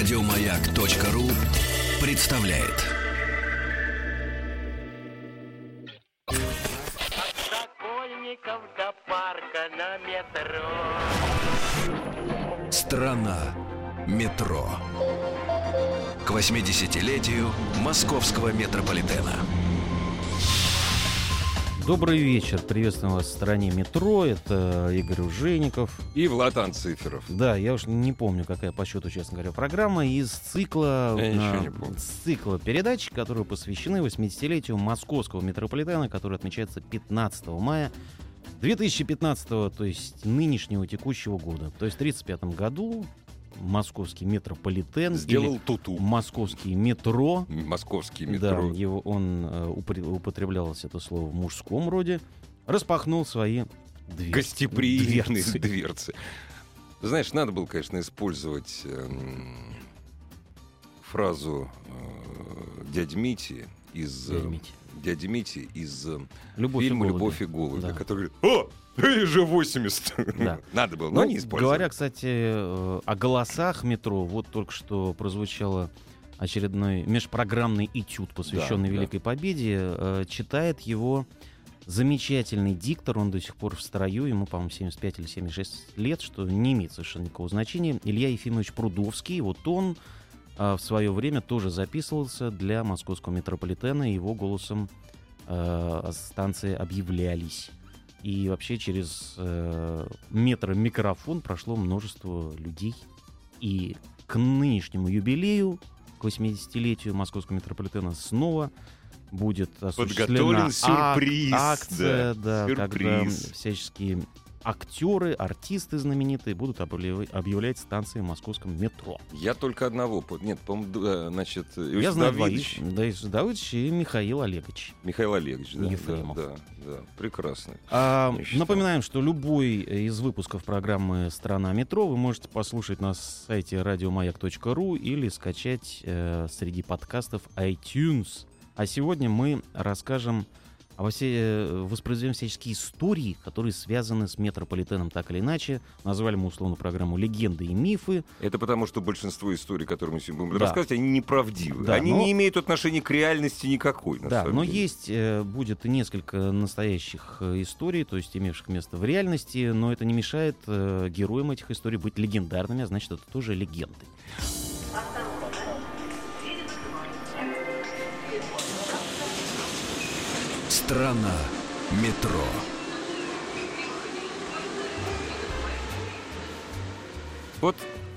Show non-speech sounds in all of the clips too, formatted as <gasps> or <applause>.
Радиомаяк.ру представляет. Сокольников до парка на метро. Страна метро. К 80-летию московского метрополитена. Добрый вечер. Приветствуем вас в стране метро. Это Игорь Ужеников. И Влад Анциферов. Да, я уж не помню, какая по счету, честно говоря, программа из цикла, помню. с цикла передач, которые посвящены 80-летию московского метрополитена, который отмечается 15 мая 2015, то есть нынешнего текущего года. То есть в 1935 году московский метрополитен Сделал туту. московский метро Московский да, метро. его, он э, употреблялось это слово в мужском роде, распахнул свои дверцы. Гостеприимные дверцы. дверцы. Знаешь, надо было, конечно, использовать эм, фразу э, дяди Мити из... э, Дядя Митя. Дяди Мити из э, Любовь и фильма голуби. «Любовь и голуби», Да. который говорит, «О, ей же 80!» Да. <laughs> Надо было, но Ну, не использовали. говоря, кстати, э, о голосах метро, вот только что прозвучало очередной межпрограммный этюд, посвященный Да, да. Великой Победе. Э, Читает его замечательный диктор, он до сих пор в строю, ему, по-моему, 75 или 76 лет, что не имеет совершенно никакого значения. Илья Ефимович Прудовский, вот он э, в свое время тоже записывался для московского метрополитена, и его голосом э, станции объявлялись. И вообще через э, метро-микрофон прошло множество людей. И к нынешнему юбилею, к 80-летию московского метрополитена снова будет осуществлена Подготовлен ак- сюрприз, акция, да, когда сюрприз. всяческие актеры, артисты знаменитые будут объявля- объявлять станции в московском метро. Я только одного... Нет, по-моему, да, значит, Иосиф Я знаю Давидович, двоих. Да, Иосиф Давыдович и Михаил Олегович. Михаил Олегович, да, да, Ефремов. да, да, прекрасно. А, напоминаем, что любой из выпусков программы «Страна метро» вы можете послушать на сайте радиомаяк.ру или скачать э, среди подкастов iTunes. А сегодня мы расскажем, а во все, э, воспроизведем всяческие истории, которые связаны с метрополитеном так или иначе. Назвали мы условно программу «Легенды и мифы». Это потому, что большинство историй, которые мы сегодня будем Да. рассказывать, они неправдивы. Да, они но- не имеют отношения к реальности никакой. На Да, самом но деле. есть, э, будет несколько настоящих э, историй, то есть имевших место в реальности, но это не мешает героям этих историй быть легендарными, а значит, это тоже легенды. Страна метро. Вот,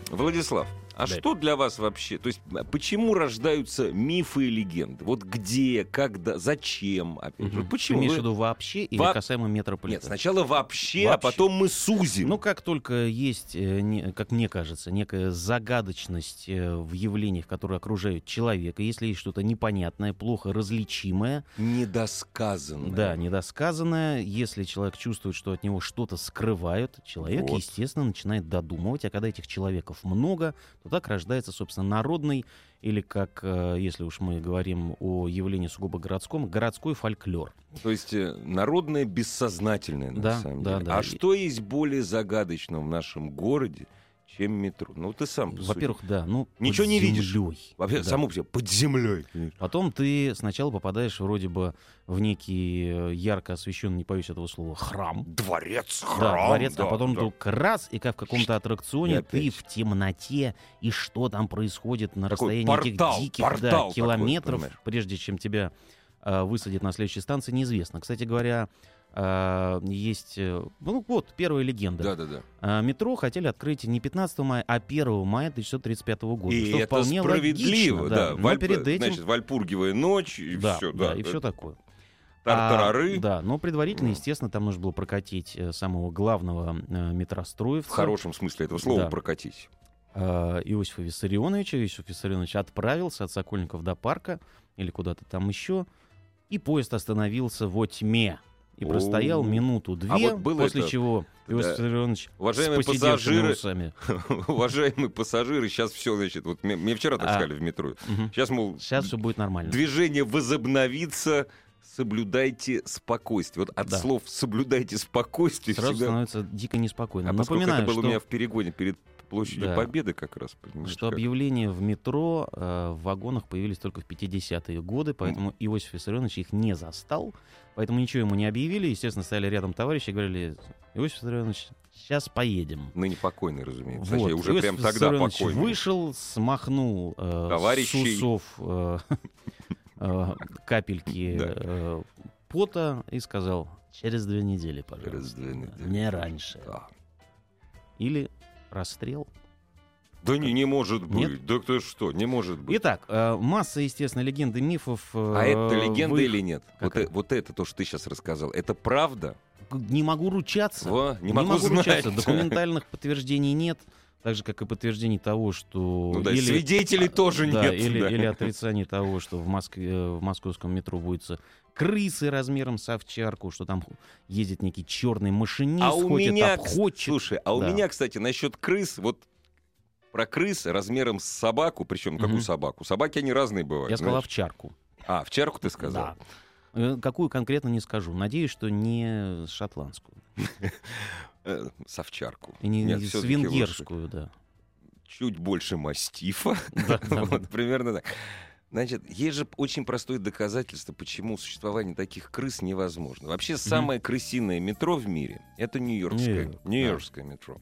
Владислав, а Да. что для вас вообще? То есть, а почему рождаются мифы и легенды? Вот где, когда, зачем? Опять Мгм. почему? Ты имеешь в виду вообще или Во- касаемо Нет, метрополитена? сначала вообще, а Вообще. потом мы сузим. Ну, как только есть, э, как мне кажется, некая загадочность э, в явлениях, которые окружают человека, если есть что-то непонятное, плохо различимое, Недосказанно. Да, недосказанное. Если человек чувствует, что от него что-то скрывают, человек, Вот. естественно, начинает додумывать. А когда этих человеков много, то так рождается, собственно, народный, или как, э, если уж мы говорим о явлении сугубо городском, городской фольклор. То есть э, народное бессознательное, на Да, самом да, деле. да. А что есть более загадочного в нашем городе, чем метро? Ну, ты сам. Во-первых, да, ну, Ничего не видишь. землей. Вообще, Да. само по себе, под землей. Потом ты сначала попадаешь вроде бы в некий э, ярко освещенный, не боюсь этого слова, храм. Дворец, Да, храм. дворец, да, а потом да. вдруг раз, и как в каком-то аттракционе ты в темноте, и что там происходит на Такой расстоянии портал, этих диких да, портал такой, километров, понимаешь. прежде чем тебя а, высадят на следующей станции, неизвестно. Кстати говоря, а, есть, э, ну вот, первая легенда. Да-да-да. А, метро хотели открыть не 15 мая, а 1 мая 1935 года. И что это вполне справедливо, логично, да. Но Валь- перед этим... Значит, Вальпургиевая ночь, и да, все, да, да. и все такое. Тартарары. А, да, но предварительно, естественно, там нужно было прокатить э, самого главного э, метростроевца. В хорошем смысле этого слова Да. прокатить. э, Иосифа Виссарионовича. Иосиф Виссарионович отправился от Сокольников до парка или куда-то там еще, и поезд остановился во тьме. И простоял минуту-две, А вот было после это- чего Иосиф да. Виссарионович Уважаемые пассажиры, усами. <laughs> уважаемые пассажиры, сейчас все, значит, вот мне, мне вчера так А. сказали в метро. Мгм. Сейчас, мол, Сейчас все будет нормально. движение возобновится, соблюдайте спокойствие. Вот от Да. слов соблюдайте спокойствие Сразу всегда... становится дико неспокойно. А Напоминаю, это было что... у меня в перегоне перед площадью Да. Победы как раз. Что как. объявления в метро э, в вагонах появились только в 50-е годы, поэтому Иосиф Виссарионович их не застал, поэтому ничего ему не объявили. Естественно, стояли рядом товарищи и говорили, Иосиф Виссарионович, сейчас поедем. Ныне покойный, разумеется. Вот. Точнее, уже Иосиф прям тогда покойный. вышел, смахнул э, Товарищей. усов э, <laughs> э, капельки <laughs> Да. э, пота и сказал, через две недели, пожалуйста. Через две недели. Не раньше. Да. Или расстрел. Да не, не может быть. Нет? Да кто что, не может быть. Итак, э, масса, естественно, легенд и мифов. э, а это легенда в их- или нет? Вот, Какая? э- вот это то, что ты сейчас рассказал, это правда? Не могу ручаться. Во, не могу знать. ручаться. Документальных подтверждений нет. Так же, как и подтверждений того, что... Ну да, или- свидетелей тоже да, нет. Или, да. или отрицание того, что в, Москве, э, в московском метро водятся крысы размером с овчарку, что там ездит некий черный машинист, А у ходит меня, обходчик. слушай, а у Да. меня, кстати, насчет крыс, вот про крыс размером с собаку, причем какую Мгм. собаку? Собаки они разные бывают. Я сказал знаешь. овчарку. А, овчарку ты сказал? Да. Э, Какую конкретно не скажу. Надеюсь, что не шотландскую. <laughs> Э, с овчарку. И не, с венгерскую, да. Чуть больше мастифа. <laughs> Вот примерно так. Значит, есть же очень простое доказательство, почему существование таких крыс невозможно. Вообще, самое крысиное метро в мире — это Нью-Йоркское, Нью-Йорк, да. Нью-Йоркское метро.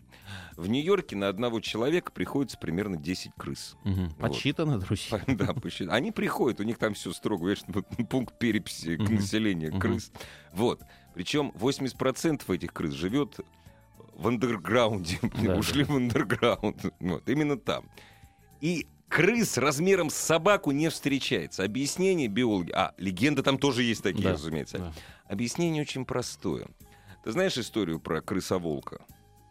В Нью-Йорке на одного человека приходится примерно 10 крыс. Мгм. Вот. Подсчитано, друзья. <laughs> Да, посчит- Они приходят, у них там все строго, видишь, <laughs> пункт переписи Мгм. населения Мгм. крыс. Вот. Причем 80% этих крыс живет в андерграунде. <laughs> Да, Ушли в андерграунд. Вот, именно там. И крыс размером с собаку не встречается. Объяснение биологи... А, легенда там тоже есть такие, Да, разумеется. да. Объяснение очень простое. Ты знаешь историю про крысоволка?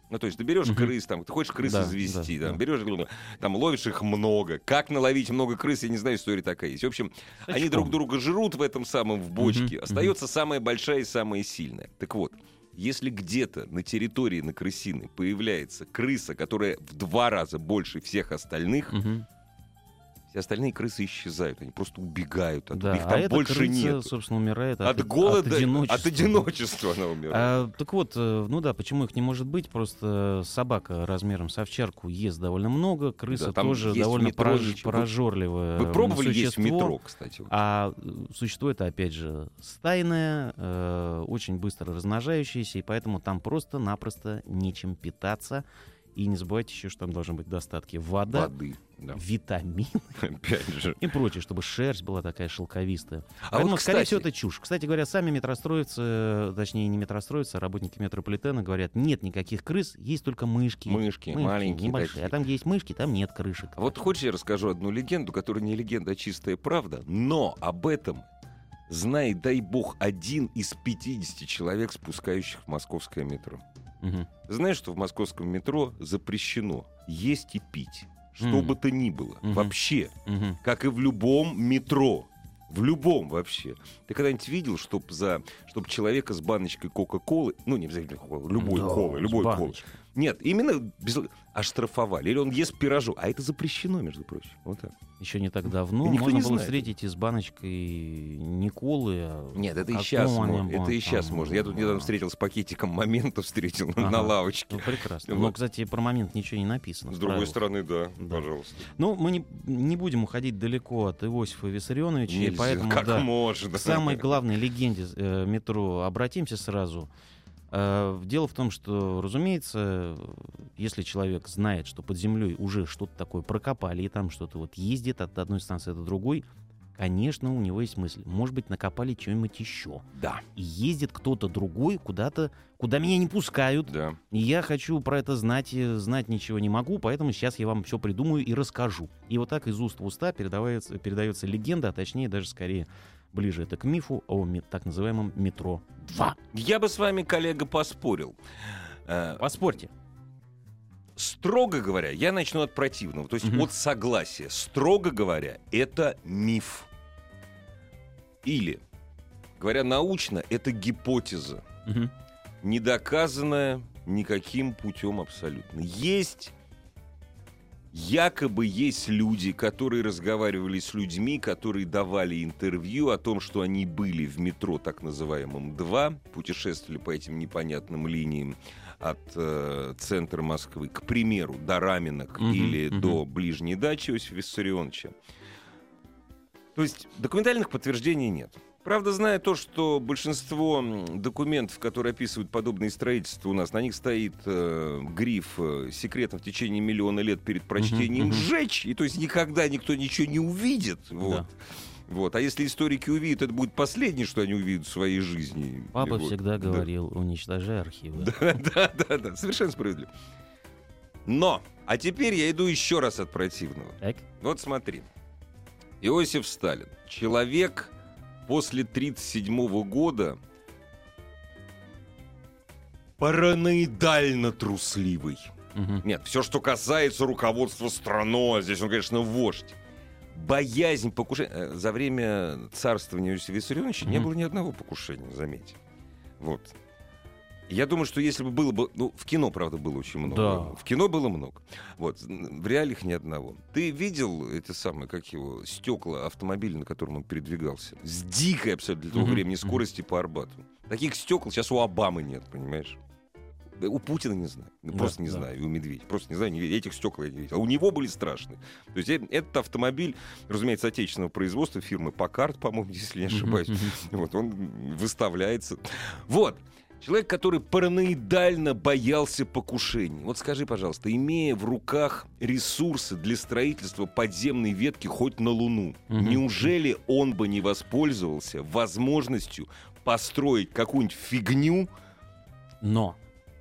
Ну, то есть ты берешь Мгм. крыс, там, ты хочешь крыс Да, извести, да, там, да. берешь, там, ловишь их много. Как наловить много крыс, я не знаю, история такая есть. В общем, они Очком. друг друга жрут в этом самом, в бочке. Мгм, Остается самая большая и самая сильная. Так вот, если где-то на территории на крысиной появляется крыса, которая в два раза больше всех остальных, Мгм. Все остальные крысы исчезают. Они просто убегают. оттуда. Да, Их а там эта больше крыса, нет. собственно, умирает от, От голода, от одиночества. от одиночества она умирает. А, так вот, э, ну да, почему их не может быть? Просто собака размером с овчарку ест довольно много, крыса Да, тоже довольно метро прож- ничего. Вы- прожорливая. Вы пробовали есть в существо. метро, кстати? вот? А э, существо это, опять же, стайное, э, очень быстро размножающееся, и поэтому там просто-напросто нечем питаться. И не забывайте еще, что там должны быть достатки вода, Воды. Да. витамин <laughs> Опять же. и прочее, чтобы шерсть была такая шелковистая. А Поэтому, вот, скорее кстати, всего, это чушь. Кстати говоря, сами метростроицы, э, точнее, не метростроицы, а работники метрополитена говорят, нет никаких крыс, есть только мышки. Мышки, маленькие небольшие. такие. А там, где есть мышки, там нет крышек. А вот хочешь, я расскажу одну легенду, которая не легенда, а чистая правда, но об этом знает, дай бог, один из 50 человек, спускающих в московское метро. Ты знаешь, что в московском метро запрещено есть и пить? Что Мгм. бы то ни было. Мгм. Вообще. Мгм. Как и в любом метро. В любом вообще. Ты когда-нибудь видел, чтоб за, чтоб человека с баночкой Кока-Колы, ну, не обязательно Кока-Колы, любой Да, колы, любой колы. Нет, именно без... оштрафовали. Или он ест пирожок. А это запрещено, между прочим. Вот так. Еще не так давно И никто можно не было знает. встретить и с баночкой не колы, а Нет, это и какого сейчас они можно. Это и сейчас можно. Я тут недавно встретил с пакетиком моментов, встретил на Ага. лавочке. Ну, прекрасно. Вот. Но, кстати, про момент ничего не написано. С другой стороны, да, Да. пожалуйста. Ну, мы не, не будем уходить далеко от Иосифа Виссарионовича, и Нельзя. поэтому как да, можно? к самой главной легенде э, метро обратимся сразу. Э, дело в том, что, разумеется, если человек знает, что под землей уже что-то такое прокопали, и там что-то вот ездит от одной станции до другой, конечно, у него есть мысль. Может быть, накопали что-нибудь еще. Да, И ездит кто-то другой куда-то, куда меня не пускают. да. И я хочу про это знать, и знать ничего не могу, поэтому сейчас я вам все придумаю и расскажу. И вот так из уст в уста передавается, передается легенда, а точнее даже скорее ближе это к мифу о так называемом метро 2. Я бы с вами, коллега, поспорил. Э, Поспорьте. Строго говоря, я начну от противного, то есть Мгм. от согласия. Строго говоря, это миф. Или, говоря научно, это гипотеза, Мгм. не доказанная никаким путем абсолютно. Есть, якобы есть люди, которые разговаривали с людьми, которые давали интервью о том, что они были в метро так называемом 2, путешествовали по этим непонятным линиям от э, центра Москвы, к примеру, до Раменок Мгм, или мгм. до ближней дачи Иосифа Виссарионовича. То есть документальных подтверждений нет. Правда, зная то, что большинство документов, которые описывают подобные строительства у нас, на них стоит э, гриф э, «секретно в течение миллиона лет перед прочтением мгм. сжечь», и то есть никогда никто ничего не увидит. Вот. Да. Вот. А если историки увидят, это будет последнее, что они увидят в своей жизни. Папа Вот. всегда Да. говорил, уничтожай архивы. Да, <laughs> да, да, да, совершенно справедливо. Но, а теперь я иду еще раз от противного. Так? Вот смотри. Иосиф Сталин. Человек после 1937 года параноидально трусливый. Мгм. Нет, все, что касается руководства страной, здесь он, конечно, вождь. Боязнь покушения. Э, За время царствования Иосифа Виссарионовича не Мгм. было ни одного покушения, заметьте. Вот. Я думаю, что если бы было бы... Ну, в кино, правда, было очень много. Да. В кино было много. Вот. В реалиях ни одного. Ты видел это самое, как его, стекла автомобиля, на котором он передвигался? С дикой абсолютно для того Мгм, времени скорости по Арбату. Таких стекол сейчас у Обамы нет, понимаешь? У Путина не знаю. Ну, Да, Просто не да. знаю. И у Медведя. Просто не знаю. не. Этих стекол я не видел. А у него были страшные. То есть э- этот автомобиль, разумеется, отечественного производства фирмы Покарт, по-моему, если не ошибаюсь. Вот он выставляется. Вот. Человек, который параноидально боялся покушений. Вот скажи, пожалуйста, имея в руках ресурсы для строительства подземной ветки хоть на Луну, Мгм. неужели он бы не воспользовался возможностью построить какую-нибудь фигню? Но,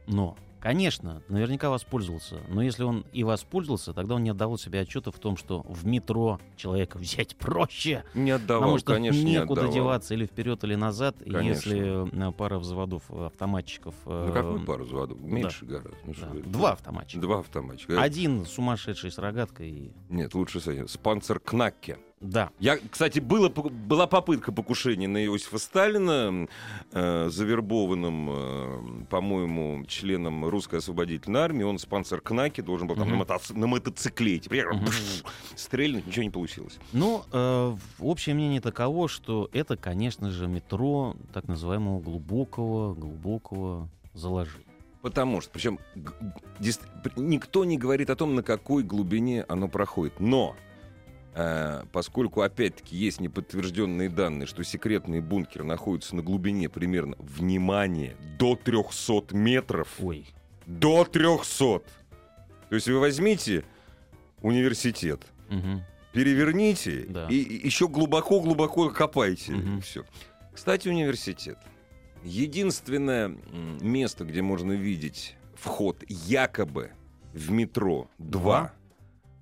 но, конечно, наверняка воспользовался. Но если он и воспользовался, тогда он не отдавал себе отчета в том, что в метро человека <laughs> взять проще. Не отдавал, потому что конечно, не некуда отдавал. деваться или вперед, или назад. Конечно. если э, пара взводов э, автоматчиков... Ну какой пару заводов? Меньше гораздо. Ну, да, что. Два автоматчика. Два автоматчика. Один сумасшедший с рогаткой. Нет, лучше с этим. Спонсор Кнакке. Да. Я, кстати, было, была попытка покушения на Иосифа Сталина, э, завербованным, э, по-моему, членом русской освободительной армии. Он спонсор Кнаки, должен был там Мгм. на, мотоци- на мотоциклете. Пш, стрельнуть, ничего не получилось. Ну, э, общее мнение таково, что это, конечно же, метро так называемого глубокого, глубокого заложения. Потому что, причем, никто не говорит о том, на какой глубине оно проходит. Но, поскольку, опять-таки, есть неподтвержденные данные, что секретные бункеры находятся на глубине примерно, внимание, до 300 метров. Ой, До 300. То есть вы возьмите университет, мгм. переверните Да. и, и еще глубоко-глубоко копайте. Мгм. Все. Кстати, университет. Единственное место, где можно видеть вход якобы в метро 2,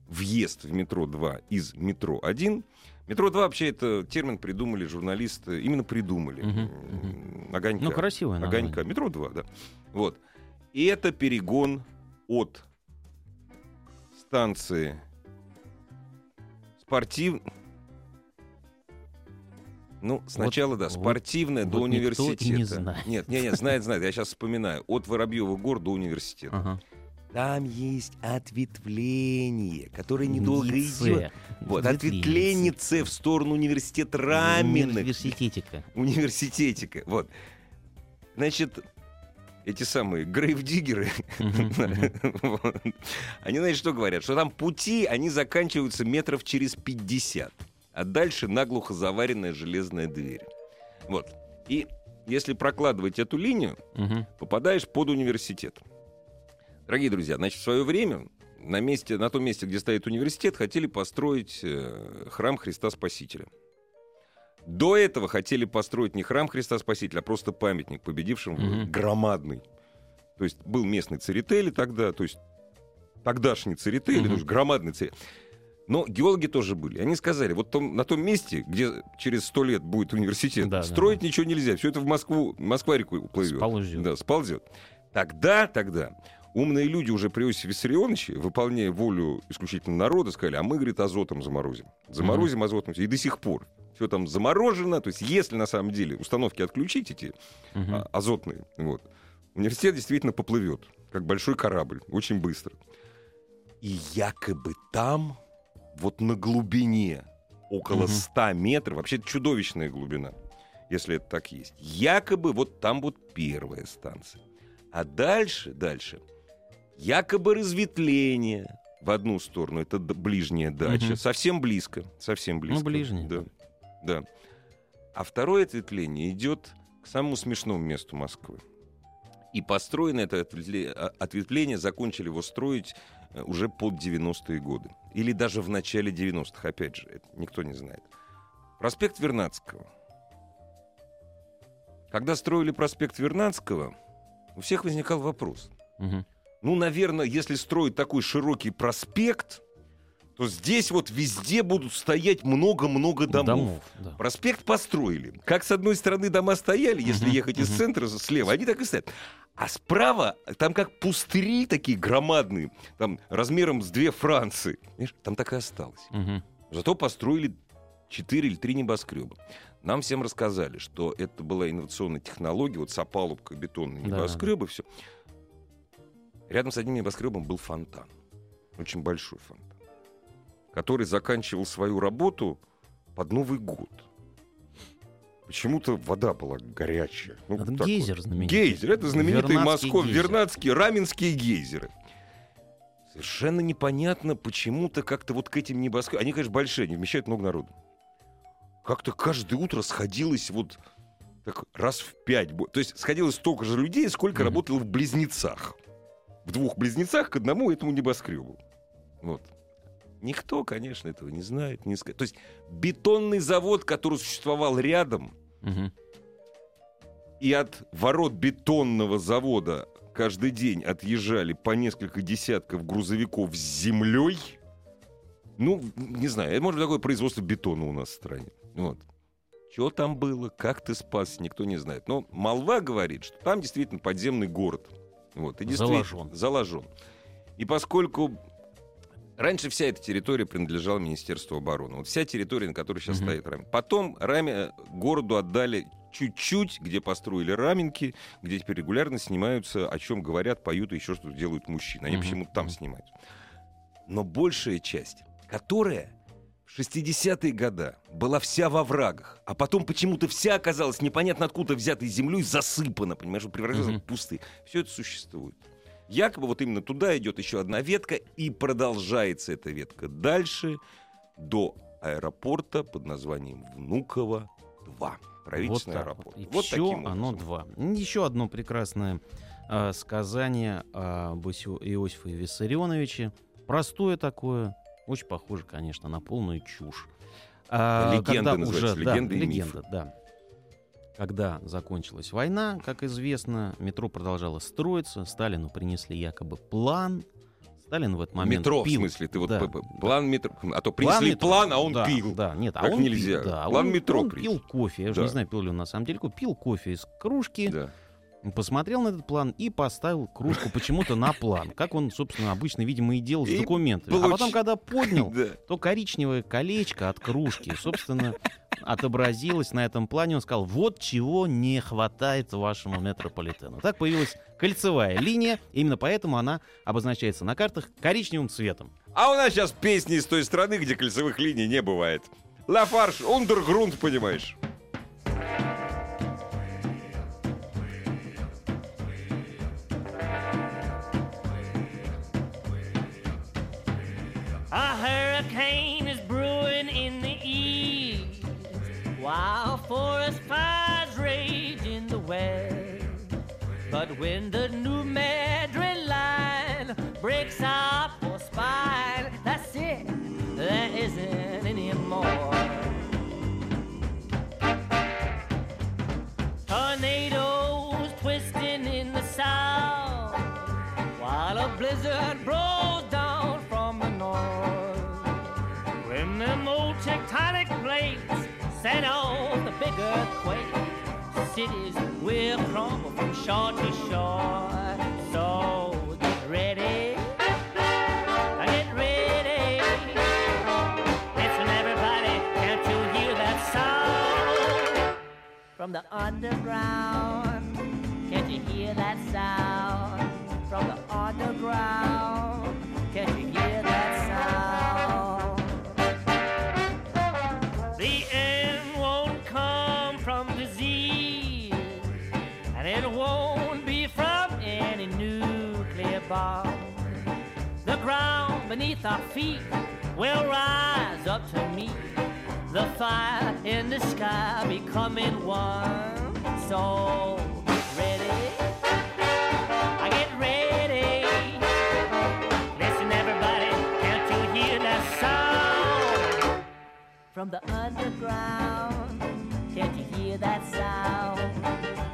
въезд в метро 2 из метро 1. Метро 2 вообще это термин придумали журналисты, именно придумали. Мгм, М, Огонька. ну красивое название. Огонька. Метро 2, да. Вот. И это перегон от станции спортив... Ну, сначала, да, вот- спортивная до вот и не университета. знает. Нет, нет, нет, знает, знает. Я сейчас вспоминаю. От Воробьева гор до университета. Ага. Там есть ответвление, которое недолго Нице. идет. Вот, ответвление в сторону университета Раменных. Университетика. Университетика. Вот. Значит, эти самые грейвдиггеры, <laughs> вот, они, знаете, что говорят? Что там пути, они заканчиваются метров через 50. А дальше наглухо заваренная железная дверь. Вот. И если прокладывать эту линию, попадаешь под университет. Дорогие друзья, значит, в свое время на, месте, на том месте, где стоит университет, хотели построить э, храм Христа Спасителя. До этого хотели построить не храм Христа Спасителя, а просто памятник победившим Мгм. громадный. То есть был местный церетели тогда, то есть тогдашний церетели, Мгм. то есть громадный церетели. Но геологи тоже были. Они сказали, вот том- на том месте, где через сто лет будет университет, Да, да, строить да. ничего нельзя. Все это в Москву, Москва-реку уплывет. Сползет. Да, сползет. Тогда, тогда умные люди уже при Иосифе Виссарионовиче, выполняя волю исключительно народа, сказали, а мы, говорит, азотом заморозим. Заморозим азотом. И до сих пор все там заморожено. То есть если на самом деле установки отключить эти а, азотные, вот, университет действительно поплывет, как большой корабль, очень быстро. И якобы там, вот на глубине, около Мгм. 100 метров, вообще чудовищная глубина, если это так есть, якобы вот там вот первая станция. А дальше, дальше, якобы разветвление в одну сторону, это ближняя дача, Мгм. совсем близко, совсем близко. ближняя, Да, да. А второе ответвление идет к самому смешному месту Москвы. И построено это а- ответвление, закончили его строить э, уже под 90-е годы. Или даже в начале 90-х, опять же, это никто не знает. Проспект Вернадского. Когда строили проспект Вернадского, у всех возникал вопрос. Мгм. Ну, наверное, если строить такой широкий проспект, то здесь вот везде будут стоять много-много домов. да. Проспект построили. Как с одной стороны дома стояли, если ехать из центра слева, они так и стоят. А справа там как пустыри такие громадные, там размером с две Франции. Знаешь, там так и осталось. Зато построили 4 или 3 небоскреба. Нам всем рассказали, что это была инновационная технология, вот с опалубкой бетонные Да. небоскребы, все. Рядом с одним небоскребом был фонтан. Очень большой фонтан. Который заканчивал свою работу под Новый год. Почему-то вода была горячая. Ну, Это так гейзер вот. знаменитый. Гейзер. Это знаменитые Вернадский Москов, гейзер. Вернадские, Раменские гейзеры. Совершенно непонятно, почему-то как-то вот к этим небоскребам... Они, конечно, большие, они вмещают много народу. Как-то каждое утро сходилось вот так раз в пять. То есть сходилось столько же людей, сколько Мгм. работало в Близнецах. В двух Близнецах к одному этому небоскребу. Вот. Никто, конечно, этого не знает. Не То есть бетонный завод, который существовал рядом, Мгм. и от ворот бетонного завода каждый день отъезжали по несколько десятков грузовиков с землей. Ну, не знаю, это может быть такое производство бетона у нас в стране. Вот. Что там было, как ты спас, никто не знает. Но молва говорит, что там действительно подземный город. Вот, и Заложен. Заложен. И поскольку раньше вся эта территория принадлежала Министерству обороны, вот вся территория, на которой сейчас Мгм. стоит Раме. Потом Раме э, городу отдали чуть-чуть, где построили раменки, где теперь регулярно снимаются, о чем говорят, поют и еще что-то делают мужчины. Они Мгм. почему-то там снимают. Но большая часть, которая 60-е годы была вся во врагах, а потом почему-то вся оказалась непонятно откуда взятой землей засыпана, понимаешь, превратилась Мгм. в пустые. Все это существует. Якобы вот именно туда идет еще одна ветка, и продолжается эта ветка дальше до аэропорта под названием Внуково-2. Правительственный вот аэропорт. Вот. И Вот все оно два. Еще одно прекрасное а, сказание об Иосифе Иосифе Виссарионовиче. Простое такое, очень похоже, конечно, на полную чушь. А, Легенда когда уже, да, легенда и легенда, да. Когда закончилась война, как известно, метро продолжало строиться, Сталину принесли якобы план. Сталин в этот момент метро, пил. в смысле, ты вот Да, план метро. А то План принесли метро. план, а он Да, пил. Да, нет, а он нельзя. Пил, да, План он, метро он принес. пил кофе. Я Да. не знаю, пил ли он на самом деле. Пил кофе из кружки, Да. Посмотрел на этот план и поставил кружку почему-то на план. Как он, собственно, обычно, видимо, и делал с И документами. А получ- потом, когда поднял, <laughs> Да. то коричневое колечко от кружки, собственно, отобразилось на этом плане. Он сказал, вот чего не хватает вашему метрополитену. Так появилась кольцевая линия. Именно поэтому она обозначается на картах коричневым цветом. А у нас сейчас песни из той страны, где кольцевых линий не бывает. Лафарш, ундергрунт, понимаешь? Hurricane is brewing in the east, while forest fires rage in the west. But when the new Madrid line breaks our poor spine, that's it, there isn't any more. Tornadoes twisting in the south, while a blizzard blows tectonic plates set off the big earthquake, cities will crumble from shore to shore. So get ready, get ready. Listen, everybody, can't you hear that sound from the underground? Can't you hear that sound from the underground? Beneath our feet will rise up to meet the fire in the sky becoming one. So ready. I get ready. Listen, everybody, can't you hear that sound from the underground? Can't you hear that sound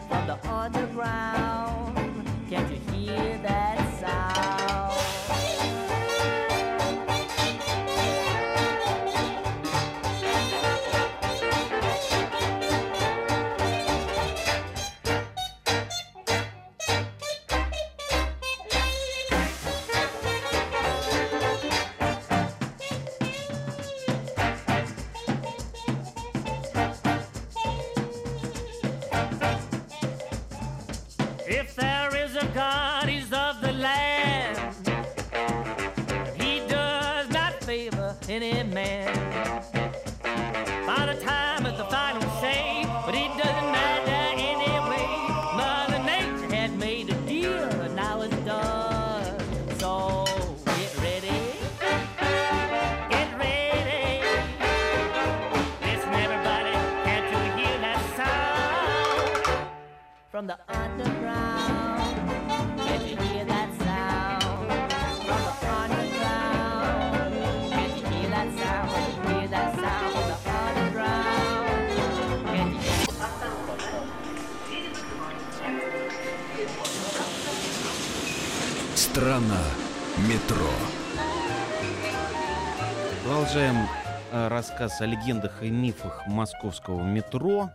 Продолжаем э, рассказ о легендах и мифах московского метро.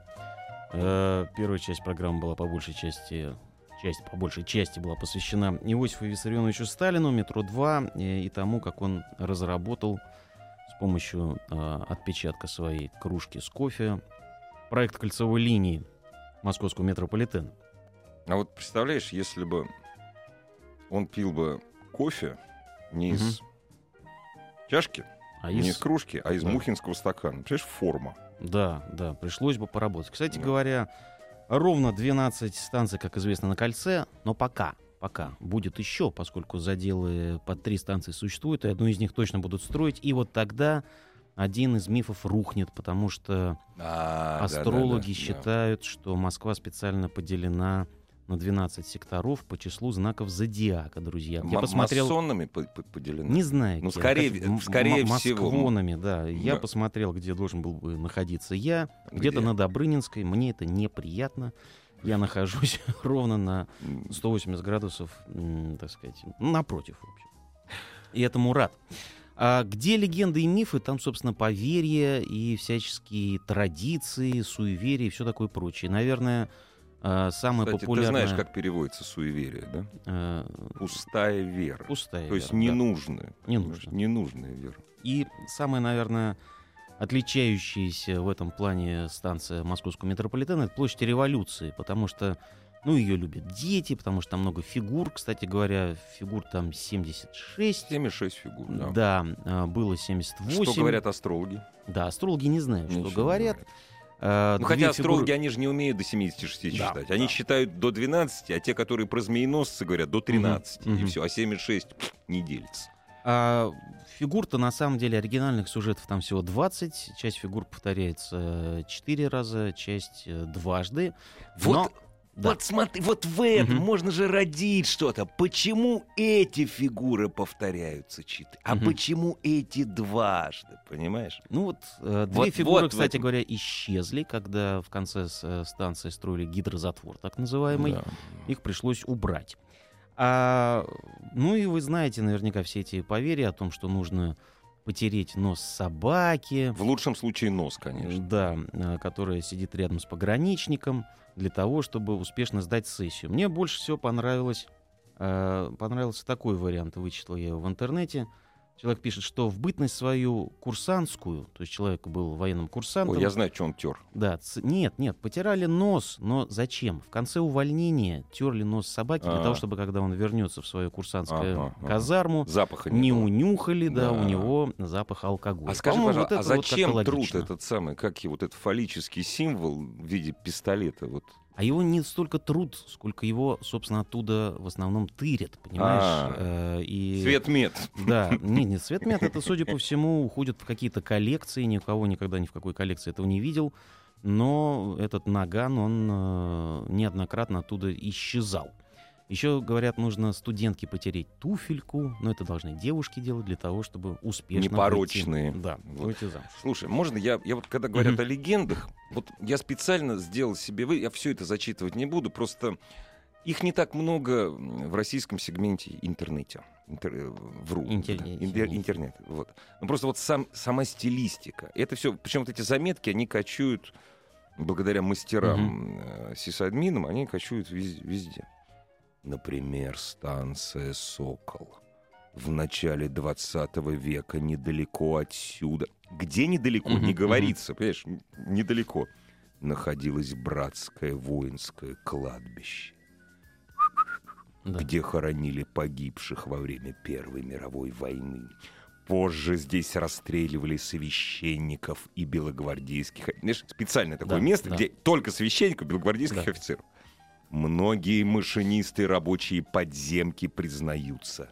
Э, первая часть программы была по большей части часть, по большей части была посвящена Иосифу Виссарионовичу Сталину, метро-2 и, и тому, как он разработал с помощью э, отпечатка своей кружки с кофе проект кольцевой линии московского метрополитена. А вот представляешь, если бы он пил бы кофе не из чашки, А не из- из кружки, а из да. мухинского стакана. Представляешь, форма. Да, да, пришлось бы поработать. Кстати Да. говоря, ровно 12 станций, как известно, на кольце, но пока, пока будет еще, поскольку заделы под три станции существуют, и одну из них точно будут строить, и вот тогда один из мифов рухнет, потому что А, астрологи считают, что Москва специально поделена на 12 секторов по числу знаков зодиака, друзья. Я посмотрел... Масонами по- по- поделены. Не знаю. Ну, скорее- Как- скорее м- всего. Москвонами, да. Я Да. посмотрел, где должен был бы находиться я. Где-то Где? на Добрынинской. Мне это неприятно. Я нахожусь <laughs> ровно на М, 180 градусов, так сказать, напротив, в общем. И этому рад. А где легенды и мифы, там, собственно, поверья и всяческие традиции, суеверия и все такое прочее. Наверное, самое Кстати, ты популярное... знаешь, как переводится суеверие, да? э, Пустая вера. пустая То есть вера, да. ненужная. Ненужная. Ненужная вера. И самая, наверное, отличающаяся в этом плане станция московского метрополитена — это площадь революции, потому что, ну, ее любят дети, потому что там много фигур, кстати говоря, фигур там 76. 76 фигур, да. Да, а, было 78. Что говорят астрологи? Да, астрологи не знают, что Ничего не говорят. А, Ну, хотя фигуры- астрологи, они же не умеют до 76 Да, считать. Они да. считают до 12, а те, которые про змееносцы говорят, до 13. Мгм, И мгм. все, а 76 пф, не делится. А фигур-то на самом деле оригинальных сюжетов там всего 20. Часть фигур повторяется 4 раза, часть э, дважды. Вот, Но- да. вот смотри, вот в этом Мгм. можно же родить что-то. Почему эти фигуры повторяются четыре, а Мгм. почему эти дважды, понимаешь? Ну вот, э, две Вот- фигуры, вот кстати этом. говоря, исчезли, когда в конце э, станции строили гидрозатвор, так называемый. Да. Их пришлось убрать. А, ну и вы знаете наверняка все эти поверья о том, что нужно потереть нос собаки. В лучшем случае нос, конечно. Да, э, которая сидит рядом с пограничником для того, чтобы успешно сдать сессию. Мне больше всего понравилось, э, понравился такой вариант, вычитал я его в интернете. Человек пишет, что в бытность свою курсантскую, то есть человек был военным курсантом, Ой, я знаю, что он тер. да, ц- нет, нет, потирали нос, но зачем? В конце увольнения терли нос собаки для А. того, чтобы когда он вернется в свою курсантскую ага. казарму, Запаха не было. унюхали, да, у него запах алкоголя. А скажи, пожалуйста, вот а вот как-то зачем труд логично. этот самый, как и вот этот фаллический символ в виде пистолета? Вот А его не столько труд, сколько его, собственно, оттуда в основном тырят, понимаешь? А, Э, и... Цветмет. Да, <laughs> не, не цветмет, это, судя по всему, уходит в какие-то коллекции, ни у кого никогда ни в какой коллекции этого не видел, но этот наган, он э, неоднократно оттуда исчезал. Еще, говорят, нужно студентке потереть туфельку, но это должны девушки делать для того, чтобы успешно Непорочные. выйти, да, Вот. выйти замуж. Слушай, можно я, я вот когда говорят Мгм. о легендах, вот я специально сделал себе, вы, я все это зачитывать не буду, просто их не так много в российском сегменте интернете. Интер- э, вру. Интернете. Да, интер- интернет. Вот. Ну, просто вот сам, сама стилистика. Это все, причем вот эти заметки, они кочуют благодаря мастерам, э, сисадминам, они кочуют вез- везде. Например, станция «Сокол». В начале 20 века недалеко отсюда. Где недалеко, не говорится, понимаешь, недалеко. Находилось братское воинское кладбище, Да. где хоронили погибших во время Первой мировой войны. Позже здесь расстреливали священников и белогвардейских. Знаешь, специальное такое Да, место, да. где только священников, белогвардейских Да. офицеров. Многие машинисты рабочие подземки признаются,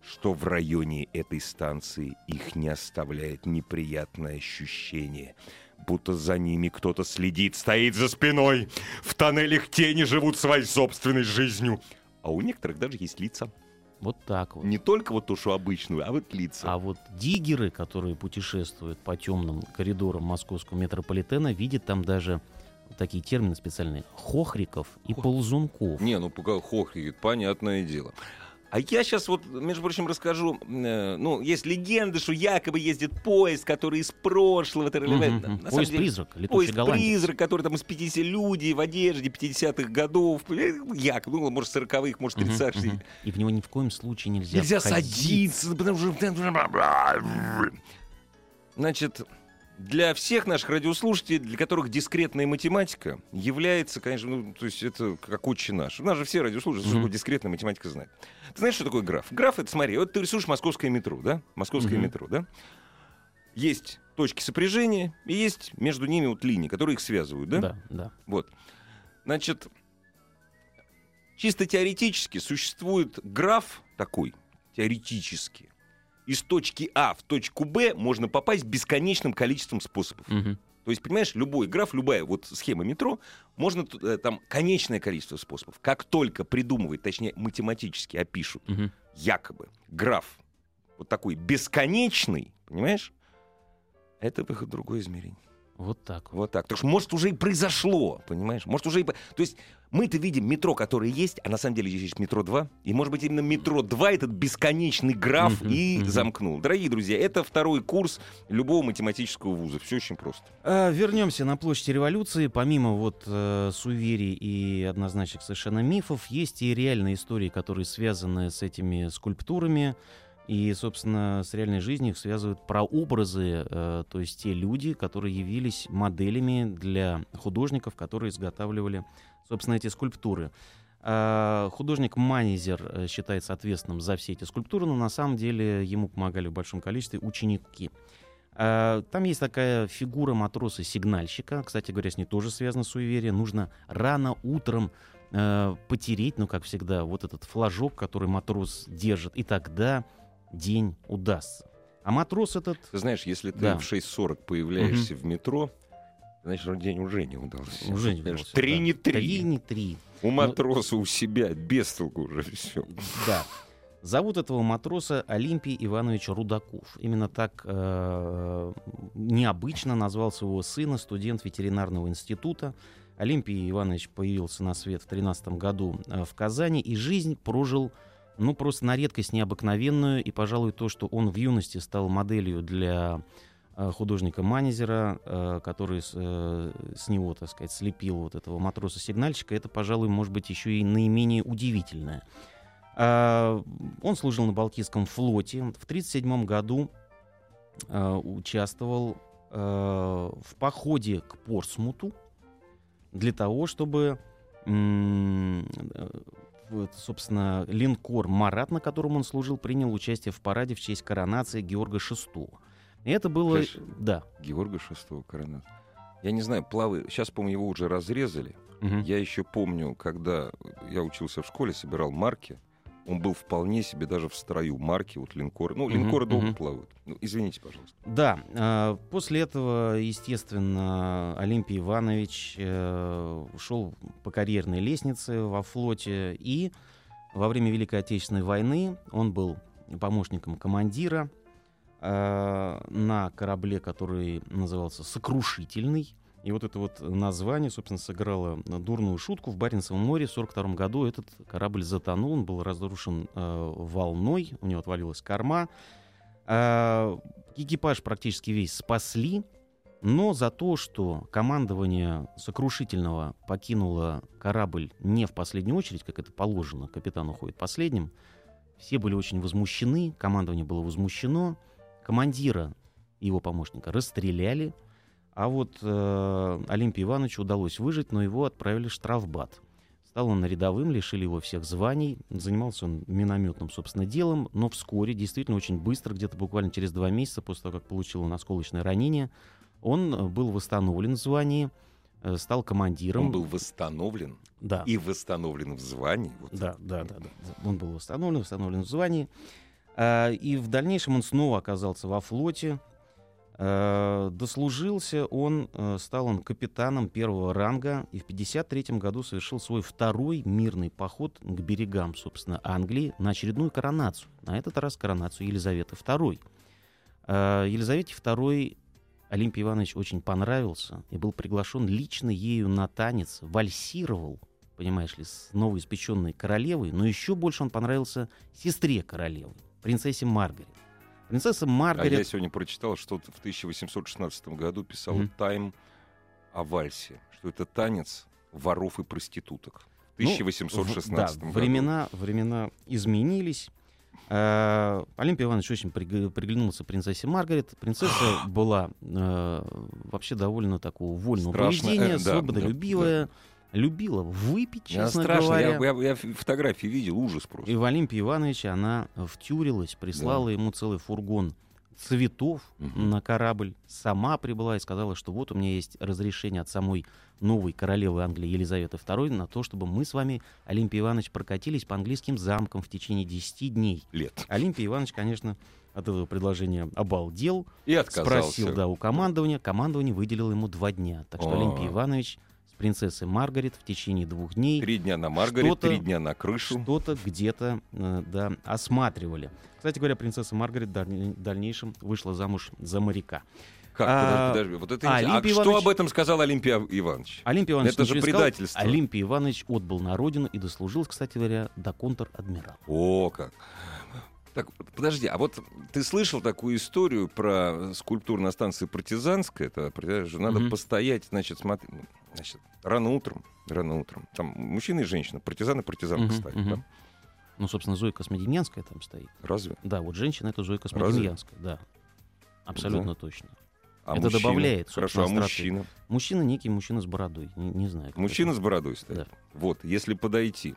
что в районе этой станции их не оставляет неприятное ощущение, будто за ними кто-то следит, стоит за спиной. В тоннелях тени живут своей собственной жизнью. А у некоторых даже есть лица. Вот так вот. Не только вот то, что обычную, а вот лица. А вот диггеры, которые путешествуют по темным коридорам московского метрополитена, видят там даже такие термины специальные хохриков и Хох- ползунков. Не, ну пока хохрит, понятное дело. А я сейчас вот, между прочим, расскажу, э, ну, есть легенды, что якобы ездит поезд, который из прошлого. Деле, Поезд-призрак, летучий Поезд голландец. призрак, который там из 50 люди в одежде 50-х годов. Якобы, ну, может, 40-х, может, Мгм, 30-х. мгм. И в него ни в коем случае нельзя, Нельзя входить. садиться, потому что... Значит, для всех наших радиослушателей, для которых дискретная математика является, конечно, ну, то есть это как отче наш. У нас же все радиослушатели, что Мгм. такое дискретная математика знают. Ты знаешь, что такое граф? Граф — это, смотри, вот ты рисуешь московское метро, да? Московское Мгм. метро, да? Есть точки сопряжения и есть между ними вот линии, которые их связывают, да? Да, да. Вот. Значит, чисто теоретически существует граф такой, теоретически. Из точки А в точку Б можно попасть бесконечным количеством способов. Мгм. То есть, понимаешь, любой граф, любая вот схема метро, можно э, там конечное количество способов. Как только придумывают, точнее, математически опишут, Мгм. якобы граф вот такой бесконечный, понимаешь, это выход в другое измерение. Вот так вот. Так. Так что, может, уже и произошло, понимаешь? Может, уже и... То есть мы-то видим метро, которое есть, а на самом деле есть метро 2. И, может быть, именно метро 2 этот бесконечный граф Мгм, и мгм. замкнул. Дорогие друзья, это второй курс любого математического вуза. Все очень просто. А, Вернемся на площадь революции. Помимо вот э, суеверий и однозначных совершенно мифов, есть и реальные истории, которые связаны с этими скульптурами. И, собственно, с реальной жизнью их связывают прообразы, э, то есть те люди, которые явились моделями для художников, которые изготавливали, собственно, эти скульптуры. А, Художник Манизер э, считается ответственным за все эти скульптуры, но на самом деле ему помогали в большом количестве ученики. А, Там есть такая фигура матроса-сигнальщика. Кстати говоря, с ней тоже связано суеверие. Нужно рано утром э, потереть, ну, как всегда, вот этот флажок, который матрос держит, и тогда день удастся. А матрос этот... Ты знаешь, если ты Да. в 6.40 появляешься в метро, значит, ну, день уже не удался. Уже не удался, Три да. не три. Три не три. У матроса у себя без толку уже все. Да. Зовут этого матроса Олимпий Иванович Рудаков. Именно так э, необычно назвал своего сына студент ветеринарного института. Олимпий Иванович появился на свет в 13 году э, в Казани и жизнь прожил, ну, просто на редкость необыкновенную. И, пожалуй, то, что он в юности стал моделью для художника Манезера, э, который с, э, с него, так сказать, слепил вот этого матроса-сигнальщика, это, пожалуй, может быть еще и наименее удивительное. А, Он служил на Балтийском флоте. В 1937 году участвовал в походе к Порсмуту для того, чтобы, э, собственно, линкор «Марат», на котором он служил, принял участие в параде в честь коронации Георга VI. И это было... Слышь, Да. Георга шестого коронат. Я не знаю, плавы... Сейчас, по-моему, его уже разрезали. Мгм. Я еще помню, когда я учился в школе, собирал марки, он был вполне себе даже в строю марки, вот линкор. Ну, линкоры долго мгм. плавают. Ну, извините, пожалуйста. Да, э, после этого, естественно, Олимпий Иванович э, ушел по карьерной лестнице во флоте, и во время Великой Отечественной войны он был помощником командира э, на корабле, который назывался «Сокрушительный». И вот это вот название, собственно, сыграло дурную шутку. В Баренцевом море в 1942 году этот корабль затонул, он был разрушен э, волной, у него отвалилась корма. А, Экипаж практически весь спасли, но за то, что командование сокрушительного покинуло корабль не в последнюю очередь, как это положено, капитан уходит последним, все были очень возмущены, командование было возмущено, командира и его помощника расстреляли, а вот э, Олимпию Ивановичу удалось выжить, но его отправили в штрафбат. Стал он рядовым, лишили его всех званий, занимался он минометным, собственно, делом, но вскоре, действительно очень быстро, где-то буквально через два месяца после того, как получил он осколочное ранение, он э, был восстановлен в звании, э, стал командиром. Он был восстановлен да. и восстановлен в звании. Вот Да, да, да, да. Он был восстановлен, восстановлен в звании. А, И в дальнейшем он снова оказался во флоте. А, Дослужился он, э, стал он капитаном первого ранга и в 1953 году совершил свой второй мирный поход к берегам, собственно, Англии на очередную коронацию. На этот раз коронацию Елизаветы II. Елизавете II Олимпий Иванович очень понравился и был приглашен лично ею на танец, вальсировал, понимаешь ли, с новоиспеченной королевой, но еще больше он понравился сестре королевы, принцессе Маргарет. Принцесса А я Маргарет... сегодня прочитал, что в 1816 году писал Мгм. Тайм о вальсе, что это танец воров и проституток. В Ну, 1816 в- да, году. времена, времена изменились. Э, Олимпий Иванович очень приг- приглянулся принцессе Маргарет. Принцесса <gasps> была э, вообще довольно такого вольного Страшно, поведения, э, да, свободолюбивая, любила выпить, честно страшно, говоря. я, я- я фотографии видел, ужас просто. И в Олимпии Ивановича она втюрилась, прислала ему целый фургон цветов Мгм. на корабль, сама прибыла и сказала, что вот у меня есть разрешение от самой новой королевы Англии Елизаветы II на то, чтобы мы с вами, Олимпий Иванович, прокатились по английским замкам в течение 10 дней. Лет. Олимпий Иванович, конечно, от этого предложения обалдел, И отказался. спросил да, у командования, командование выделило ему два дня. Так что А. Олимпий Иванович с принцессой Маргарет в течение двух дней Три дня на Маргарет, три дня на крышу. что-то где-то э, да, осматривали. Кстати говоря, принцесса Маргарет в даль- дальнейшем вышла замуж за моряка. Как? А, подожди, вот это а. Олимпий а что Иванович- об этом сказал Олимпий Иванович? Олимпий Иванович Это же не сказал. предательство. Олимпий Иванович отбыл на родину и дослужил, кстати говоря, до контр-адмирала. О, как. Так, подожди, а вот ты слышал такую историю про скульптуру на станции Партизанская? Это понимаешь, надо Мгм. постоять, значит, смотри, ну, значит, рано утром, рано утром. Там мужчина и женщина, партизан и партизанка Мгм, стоят, мгм. да? Ну, собственно, Зоя Космодемьянская там стоит. Разве? Да, вот женщина это Зоя Космодемьянская, да. Абсолютно точно. А Это мужчина? добавляет, Хорошо, а мужчина? Мужчина некий мужчина с бородой. Не, не знаю. Мужчина это. с бородой стоит. Да. Вот, если подойти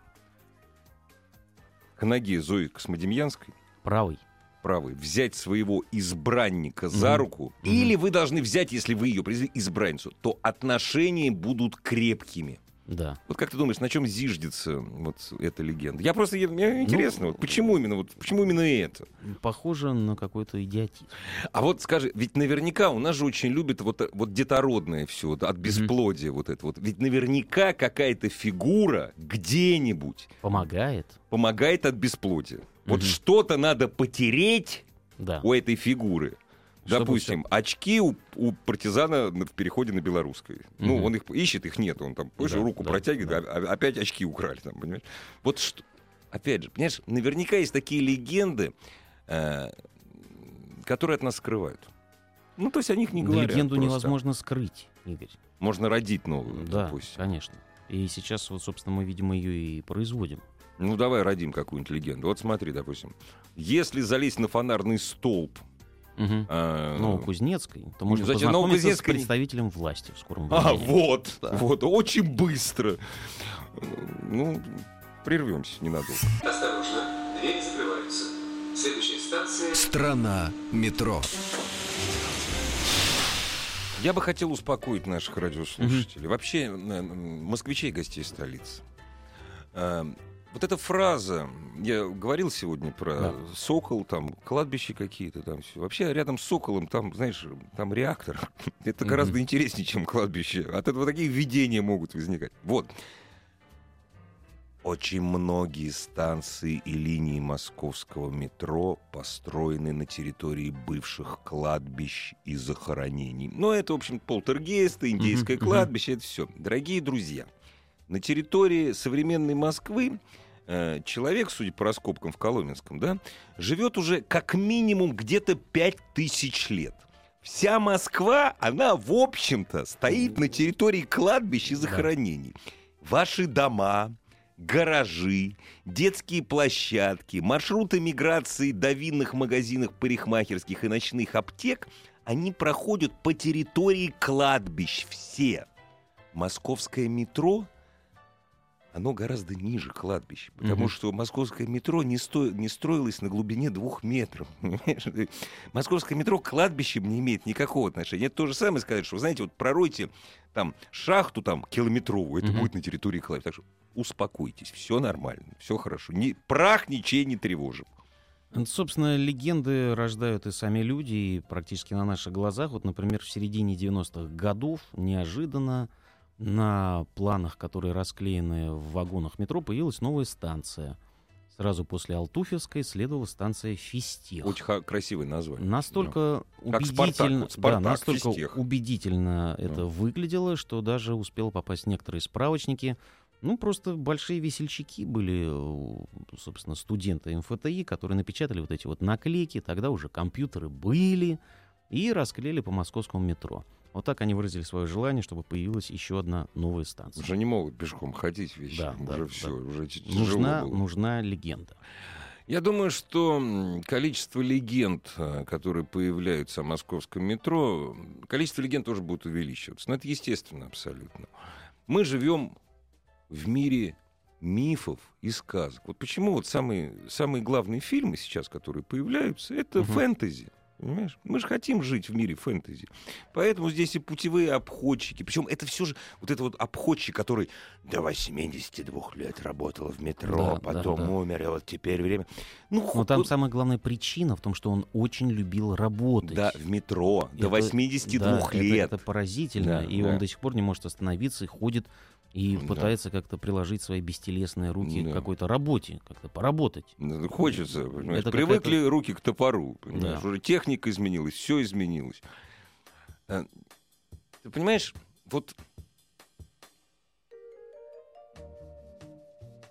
к ноге Зои Космодемьянской, Правый. Правый, взять своего избранника за руку, Мгм. или вы должны взять, если вы ее призвали, избранницу, то отношения будут крепкими. Да. Вот как ты думаешь, на чем зиждется вот эта легенда? Я просто, я- мне интересно, Ну, вот почему именно, вот, почему именно это? Похоже на какой-то идиотизм. А вот скажи, ведь наверняка у нас же очень любят вот, вот детородное все, от бесплодия вот это вот. Ведь наверняка какая-то фигура где-нибудь Помогает. помогает от бесплодия. Вот Мгм. что-то надо потереть Да. у этой фигуры. Чтобы Допустим, очки у, у партизана на- в переходе на белорусской. Ну, Мгм. он их ищет, их нет. Он там позже Да, руку да, протягивает, а- а- опять очки украли. Там, понимаешь? Вот что. Опять же, понимаешь, наверняка есть такие легенды, э, которые от нас скрывают. Ну, то есть о них не говорят. Легенду просто. невозможно скрыть, Игорь. Можно родить новую, Да, допустим. конечно. И сейчас, вот, собственно, мы, видимо, ее и производим. Ну, давай родим какую-нибудь легенду. Вот смотри, допустим. Если залезть на фонарный столб... Мгм. э, Новокузнецкой, то можно зачем познакомиться с Новокузнецкой? представителем власти в скором А, времени. вот, Да. вот, очень быстро. Ну, прервемся ненадолго. Осторожно, двери закрываются. Следующая станция... Страна метро. Я бы хотел успокоить наших радиослушателей. Вообще, м, м, москвичей гостей столицы. Вот эта фраза, я говорил сегодня про Да. сокол, там кладбища какие-то, там все. Вообще рядом с соколом там, знаешь, там реактор. <laughs> Это Мгм. гораздо интереснее, чем кладбище. От этого такие видения могут возникать. Вот. Очень многие станции и линии московского метро построены на территории бывших кладбищ и захоронений. Но это, в общем, полтергейсты, индейское кладбище, это все. Дорогие друзья, на территории современной Москвы э, человек, судя по раскопкам в Коломенском, да, живет уже как минимум где-то пять тысяч лет. Вся Москва, она, в общем-то, стоит на территории кладбищ и захоронений. Ваши дома, гаражи, детские площадки, маршруты миграции до винных магазинов, парикмахерских и ночных аптек, они проходят по территории кладбищ все. Московское метро, оно гораздо ниже кладбищ, потому Мгм. что московское метро не, сто- не строилось на глубине двух метров. <laughs> Московское метро к кладбищам не имеет никакого отношения. Это то же самое сказать, что, знаете, вот проройте там шахту там километровую, это Мгм. будет на территории кладбища. Так что успокойтесь, все нормально, все хорошо. Ни, прах ничей не тревожим. Ну, Собственно, легенды рождают и сами люди, и практически на наших глазах. Вот, например, в середине 90-х годов неожиданно на планах, которые расклеены в вагонах метро, появилась новая станция. Сразу после Алтуфьевской следовала станция Фистех. Очень красивое название. Настолько Как убедительно, «Спартак», вот да, «Спартак», настолько «Фистех». убедительно это Да. выглядело, что даже успел попасть в некоторые справочники. Ну, просто большие весельчаки были, собственно, студенты МФТИ, которые напечатали вот эти вот наклейки, тогда уже компьютеры были, и расклеили по московскому метро. Вот так они выразили свое желание, чтобы появилась еще одна новая станция. Уже не могут пешком ходить вечером. Да, да, уже да. все, уже т- тяжело Нужна, было. нужна легенда. Я думаю, что количество легенд, а, которые появляются о московском метро, количество легенд тоже будет увеличиваться. Но это естественно абсолютно. Мы живем в мире мифов и сказок. Вот почему вот самые, самые главные фильмы сейчас, которые появляются, это Мгм. фэнтези. Понимаешь? Мы же хотим жить в мире фэнтези. Поэтому здесь и путевые обходчики. Причем это все же вот это вот обходчик, который до 82 лет работал в метро, Да, да, потом да. умер, и вот теперь время. Ну, Но ху- там вот- самая главная причина в том, что он очень любил работать. да, в метро до Это- 82 да, это- лет. Это, поразительно. Да, и да. он до сих пор не может остановиться и ходит и Да. пытается как-то приложить свои бестелесные руки Да. к какой-то работе, как-то поработать. Ну, Хочется, понимаешь, Это привыкли руки к топору, понимаешь, Да. уже техника изменилась, все изменилось. А, Ты понимаешь, вот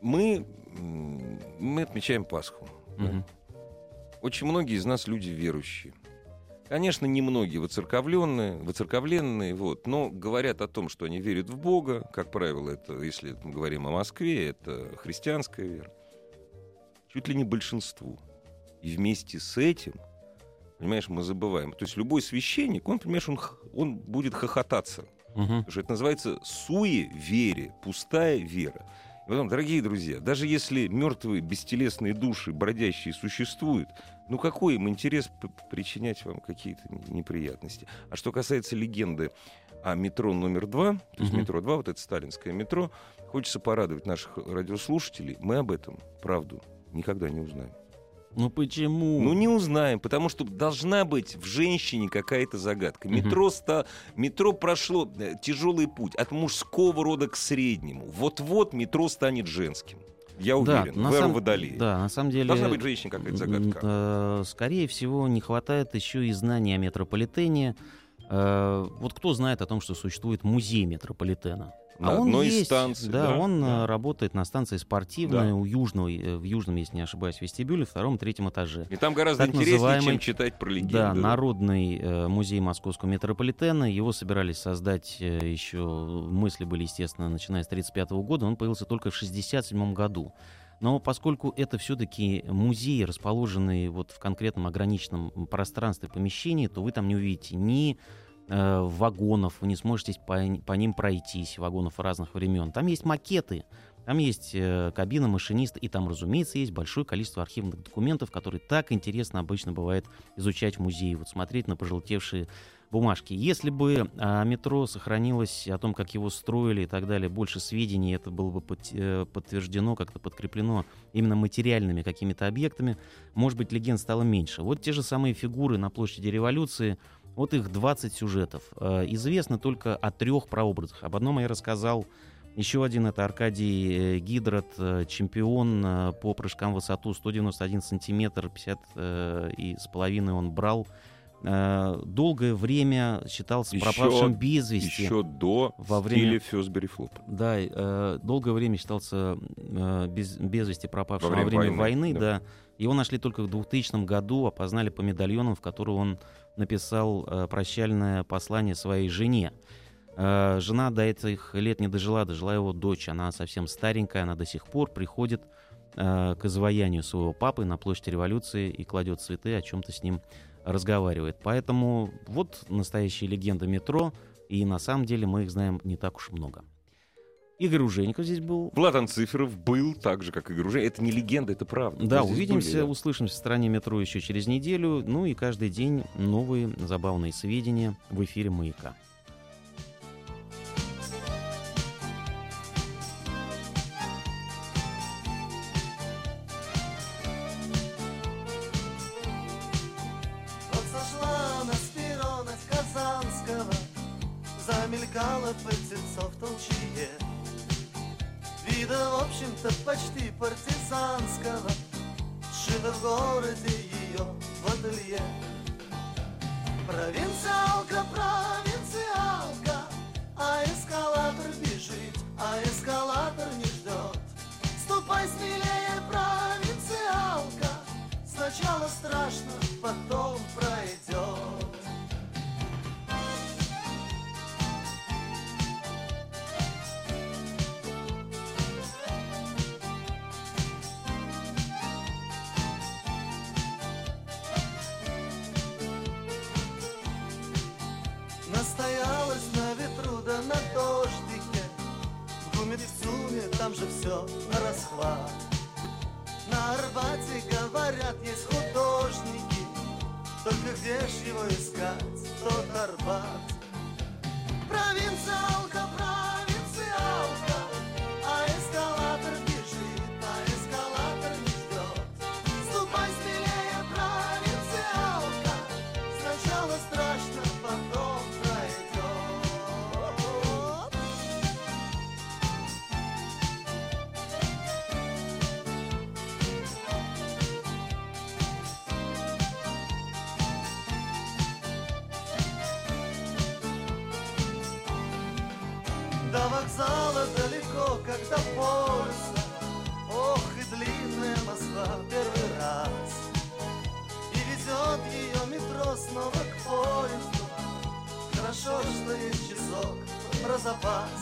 мы, мы отмечаем Пасху. да? Мгм. Очень многие из нас люди верующие. Конечно, не многие воцерковленные, воцерковленные, вот, но говорят о том, что они верят в Бога. Как правило, это, если мы говорим о Москве, это христианская вера. Чуть ли не большинству. И вместе с этим, понимаешь, мы забываем. То есть любой священник, он, понимаешь, он, он будет хохотаться. Мгм. Потому что это называется суе-вере, пустая вера. И потом, дорогие друзья, даже если мертвые бестелесные души, бродящие, существуют, ну какой им интерес причинять вам какие-то неприятности? А что касается легенды о метро номер два, то есть Мгм. метро 2, вот это сталинское метро, хочется порадовать наших радиослушателей, мы об этом, правду, никогда не узнаем. Ну почему? Ну, не узнаем, потому что должна быть в женщине какая-то загадка. Мгм. Метро, ста... Метро прошло э, тяжелый путь от мужского рода к среднему. Вот-вот метро станет женским. Я Да, уверен, на в эру сам- Водолея. Да, на самом деле... Должна быть в женщине какая-то загадка. э, Скорее всего, не хватает еще и знаний о метрополитене. Э, Вот кто знает о том, что существует музей метрополитена? На а он одной есть, станций, Да, да, он да. э, работает на станции спортивной Да. у южного, э, в южном, если не ошибаюсь, вестибюле, втором, третьем этаже. И там гораздо так интереснее, называемый- чем читать про легенды. Да, Народный э, музей московского метрополитена. Его собирались создать э, еще, мысли были, естественно, начиная с 1935 года. Он появился только в 1967 году. Но поскольку это все-таки музей, расположенный вот в конкретном ограниченном пространстве помещении, то вы там не увидите ни э, вагонов, вы не сможете по, по ним пройтись, вагонов разных времен. Там есть макеты, Там есть э, кабина машиниста, и там, разумеется, есть большое количество архивных документов, которые так интересно обычно бывает изучать в музее, вот смотреть на пожелтевшие бумажки. Если бы о метро сохранилось, о том, как его строили и так далее, больше сведений, это было бы э, подтверждено, как-то подкреплено именно материальными какими-то объектами, может быть, легенд стало меньше. Вот те же самые фигуры на площади революции, вот их 20 сюжетов. Э, Известно только о трех прообразах. Об одном я рассказал еще один это Аркадий э, Гидрат, э, чемпион по прыжкам в высоту 191 сантиметр, 50 э, и с половиной он брал. Долгое время считался Еще- пропавшим без вести. Еще до Во время- стиле Фёсбери Флоп. Да, э, долгое время считался э, без, без вести пропавшим Во во время время, войны, войны. да. да. Его нашли только в 2000 году, опознали по медальонам, в которых он написал э, прощальное послание своей жене. Э, жена до этих лет не дожила, дожила его дочь. Она совсем старенькая, она до сих пор приходит э, к изваянию своего папы на площади революции и кладет цветы, о чем-то с ним разговаривает. Поэтому вот настоящая легенда метро, и на самом деле мы их знаем не так уж много. Игорь Ужеников здесь был. Влад Анциферов был так же, как и Гружин. Это не легенда, это правда. Да, увидимся, были, да. услышимся в стране метро еще через неделю. Ну и каждый день новые забавные сведения в эфире «Маяка». Общем-то, почти партизанского, Сшито в городе ее в ателье. Провинциалка, провинциалка, А эскалатор бежит, а эскалатор не ждет. Ступай смелее, провинциалка, Сначала страшно, потом пройдет. Там же все на расхват. На Арбате, говорят, есть художники Только где ж его искать, тот Арбат. Провинциалка, до поезда Ох, и длинная Москва первый раз. И везет ее метро снова к поезду. Хорошо, что есть часок про запас